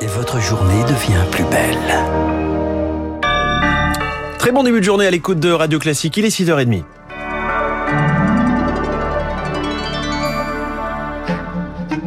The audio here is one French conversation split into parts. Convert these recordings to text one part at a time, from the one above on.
et votre journée devient plus belle. Très bon début de journée à l'écoute de Radio Classique, il est 6h30.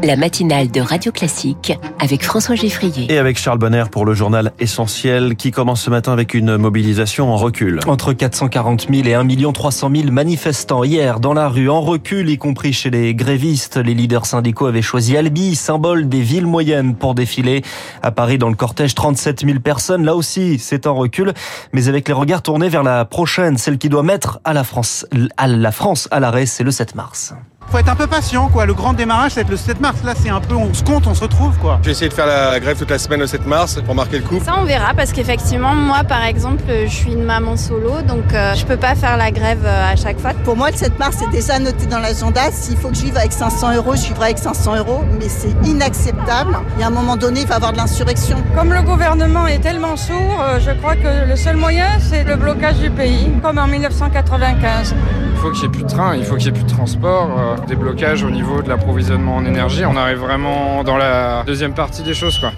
La matinale de Radio Classique avec François Geffrier. Et avec Charles Bonner pour le journal essentiel qui commence ce matin avec une mobilisation en recul. Entre 440 000 et 1 300 000 manifestants hier dans la rue en recul, y compris chez les grévistes. Les leaders syndicaux avaient choisi Albi, symbole des villes moyennes, pour défiler. À Paris, dans le cortège, 37 000 personnes. Là aussi, c'est en recul, mais avec les regards tournés vers la prochaine, celle qui doit mettre à la France à la France à l'arrêt, c'est le 7 mars faut être un peu patient quoi. Le grand démarrage c'est le 7 mars. Là c'est un peu on se compte, on se retrouve quoi. Je vais essayer de faire la grève toute la semaine le 7 mars pour marquer le coup. Ça on verra parce qu'effectivement moi par exemple je suis une maman solo donc euh, je peux pas faire la grève euh, à chaque fois. Pour moi le 7 mars c'est déjà noté dans l'agenda. S'il faut que je vive avec 500 euros, je vivrai avec 500 euros. Mais c'est inacceptable. Il y a un moment donné il va y avoir de l'insurrection. Comme le gouvernement est tellement sourd, euh, je crois que le seul moyen c'est le blocage du pays comme en 1995. Il faut que j'ai plus de train, il faut que j'ai plus de transport, des blocages au niveau de l'approvisionnement en énergie. On arrive vraiment dans la deuxième partie des choses, quoi.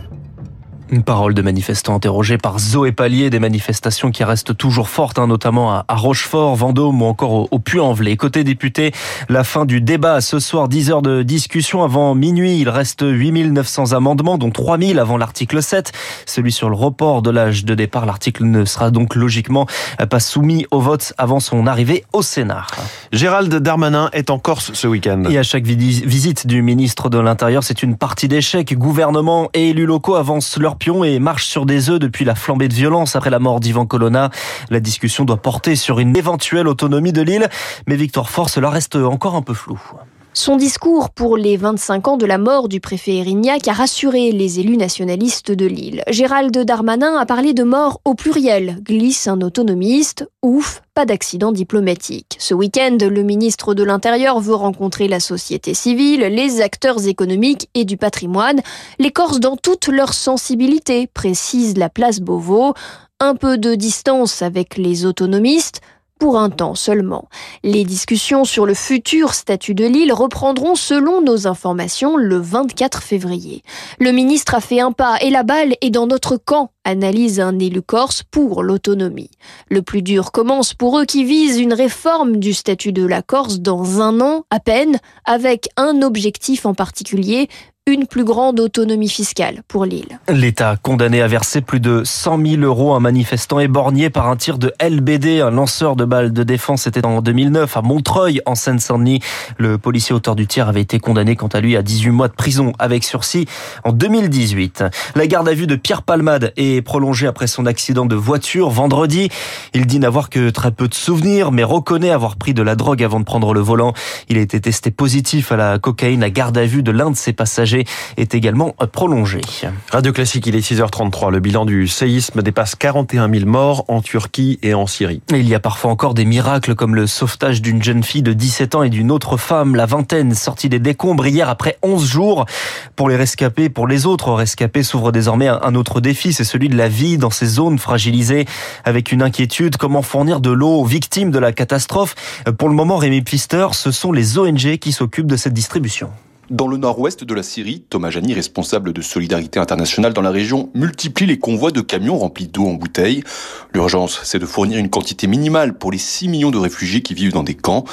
Une parole de manifestants interrogés par Zoé Pallier, des manifestations qui restent toujours fortes, hein, notamment à Rochefort, Vendôme ou encore au, Puy-en-Velay. Côté député, la fin du débat ce soir, 10 heures de discussion avant minuit. Il reste 8900 amendements, dont 3000 avant l'article 7, celui sur le report de l'âge de départ. L'article ne sera donc logiquement pas soumis au vote avant son arrivée au Sénat. Gérald Darmanin est en Corse ce week-end. Et à chaque visite du ministre de l'Intérieur, c'est une partie d'échec. Gouvernement et élus locaux avancent leur et marche sur des œufs depuis la flambée de violence après la mort d'Ivan Colonna. La discussion doit porter sur une éventuelle autonomie de l'île, mais Victor Fort, cela reste encore un peu flou. Son discours pour les 25 ans de la mort du préfet Erignac a rassuré les élus nationalistes de Lille. Gérald Darmanin a parlé de mort au pluriel, glisse un autonomiste. Ouf, pas d'accident diplomatique. Ce week-end, le ministre de l'Intérieur veut rencontrer la société civile, les acteurs économiques et du patrimoine, les Corses dans toute leur sensibilité, précise la place Beauvau. Un peu de distance avec les autonomistes, pour un temps seulement. Les discussions sur le futur statut de l'île reprendront selon nos informations le 24 février. Le ministre a fait un pas et la balle est dans notre camp, analyse un élu corse pour l'autonomie. Le plus dur commence pour eux qui visent une réforme du statut de la Corse dans un an à peine, avec un objectif en particulier, une plus grande autonomie fiscale pour l'île. L'État condamné à verser plus de 100 000 euros à un manifestant éborgné par un tir de LBD, un lanceur de balles de défense. C'était en 2009 à Montreuil, en Seine-Saint-Denis. Le policier auteur du tir avait été condamné, quant à lui, à 18 mois de prison avec sursis en 2018. La garde à vue de Pierre Palmade est prolongée après son accident de voiture vendredi. Il dit n'avoir que très peu de souvenirs, mais reconnaît avoir pris de la drogue avant de prendre le volant. Il a été testé positif à la cocaïne. La garde à vue de l'un de ses passagers est également prolongé. Radio Classique, il est 6h33. Le bilan du séisme dépasse 41 000 morts en Turquie et en Syrie. il y a parfois encore des miracles comme le sauvetage d'une jeune fille de 17 ans et d'une autre femme, la vingtaine, sortie des décombres hier après 11 jours. Pour les rescapés, pour les autres rescapés, s'ouvre désormais un autre défi, c'est celui de la vie dans ces zones fragilisées avec une inquiétude, comment fournir de l'eau aux victimes de la catastrophe? Pour le moment, Rémi Pfister, ce sont les ONG qui s'occupent de cette distribution. Dans le nord-ouest de la Syrie, Thomas Jani, responsable de Solidarité internationale dans la région, multiplie les convois de camions remplis d'eau en bouteilles. L'urgence, c'est de fournir une quantité minimale pour les 6 millions de réfugiés qui vivent dans des camps,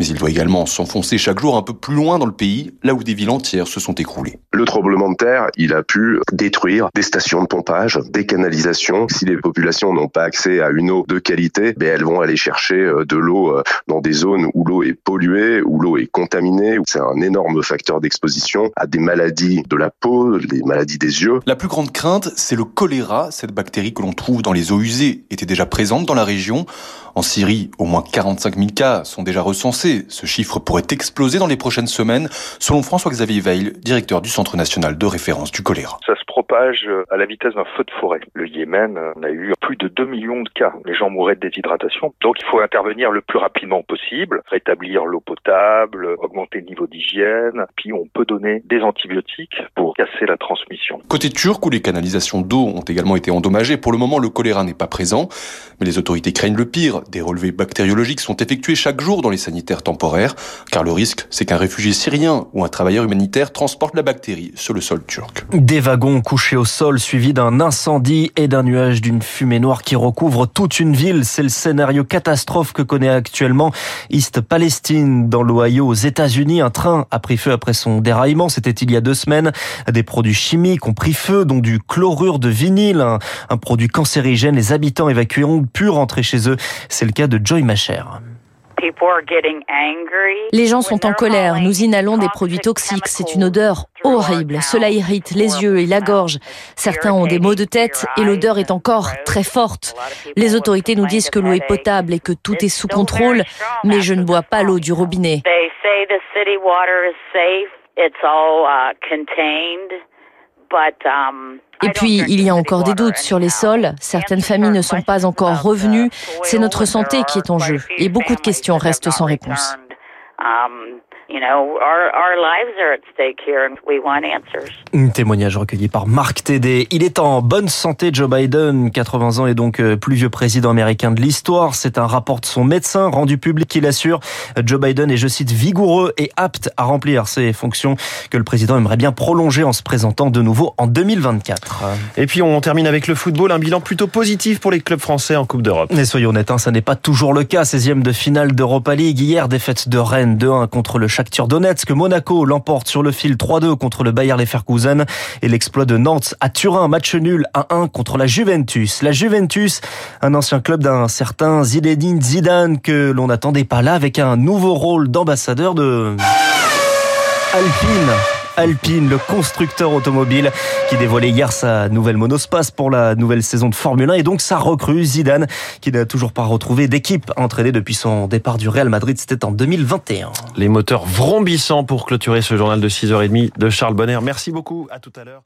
mais il doit également s'enfoncer chaque jour un peu plus loin dans le pays, là où des villes entières se sont écroulées. Le tremblement de terre, il a pu détruire des stations de pompage, des canalisations. Si les populations n'ont pas accès à une eau de qualité, ben elles vont aller chercher euh, de l'eau euh, dans des zones où l'eau est polluée, où l'eau est contaminée. C'est un énorme facteur d'exposition à des maladies de la peau, des maladies des yeux. La plus grande crainte, c'est le choléra. Cette bactérie que l'on trouve dans les eaux usées était déjà présente dans la région. En Syrie, au moins 45 000 cas sont déjà recensés. Ce chiffre pourrait exploser dans les prochaines semaines, selon François-Xavier Veil, directeur du Centre national de référence du choléra. Ça se propage à la vitesse d'un feu de forêt. Le Yémen, on a eu plus de 2 millions de cas. Les gens mouraient de déshydratation. Donc il faut intervenir le plus rapidement possible, rétablir l'eau potable, augmenter le niveau d'hygiène, puis on peut donner des antibiotiques pour casser la transmission. Côté turc, où les canalisations d'eau ont également été endommagées, pour le moment le choléra n'est pas présent, mais les autorités craignent le pire. Des relevés bactériologiques sont effectués chaque jour dans les sanitaires temporaires, car le risque, c'est qu'un réfugié syrien ou un travailleur humanitaire transporte la bactérie sur le sol turc. Des wagons couchés au sol suivis d'un incendie et d'un nuage d'une fumée noire qui recouvre toute une ville. C'est le scénario catastrophe que connaît actuellement East Palestine dans l'Ohio aux États-Unis. Un train a pris feu après son déraillement. C'était il y a deux semaines. Des produits chimiques ont pris feu, dont du chlorure de vinyle, un, un produit cancérigène. Les habitants évacués ont pu rentrer chez eux. C'est le cas de Joy Macher. Les gens sont en colère. Nous inhalons des produits toxiques. C'est une odeur horrible. Cela irrite les yeux et la gorge. Certains ont des maux de tête et l'odeur est encore très forte. Les autorités nous disent que l'eau est potable et que tout est sous contrôle, mais je ne bois pas l'eau du robinet. Et puis, il y a encore des doutes sur les sols. Certaines familles ne sont pas encore revenues. C'est notre santé qui est en jeu. Et beaucoup de questions restent sans réponse. Un témoignage recueilli par Marc Tédé. Il est en bonne santé, Joe Biden, 80 ans et donc euh, plus vieux président américain de l'histoire. C'est un rapport de son médecin rendu public qui l'assure. Joe Biden est, je cite, vigoureux et apte à remplir ses fonctions que le président aimerait bien prolonger en se présentant de nouveau en 2024. Et puis on termine avec le football, un bilan plutôt positif pour les clubs français en Coupe d'Europe. Mais soyons honnêtes, hein, ça n'est pas toujours le cas. 16e de finale d'Europa League. Hier, défaite de Rennes 2-1 contre le Shakhtar Donetsk. Monaco l'emporte sur le fil 3-2 contre le Bayer Leverkusen et l'exploit de Nantes à Turin, match nul 1-1 contre la Juventus. La Juventus, un ancien club d'un certain Zinedine Zidane que l'on n'attendait pas là avec un nouveau rôle d'ambassadeur de Alpine. Alpine, le constructeur automobile qui dévoilait hier sa nouvelle monospace pour la nouvelle saison de Formule 1 et donc sa recrue Zidane qui n'a toujours pas retrouvé d'équipe entraînée depuis son départ du Real Madrid, c'était en 2021. Les moteurs vrombissants pour clôturer ce journal de 6h30 de Charles Bonner. Merci beaucoup, à tout à l'heure.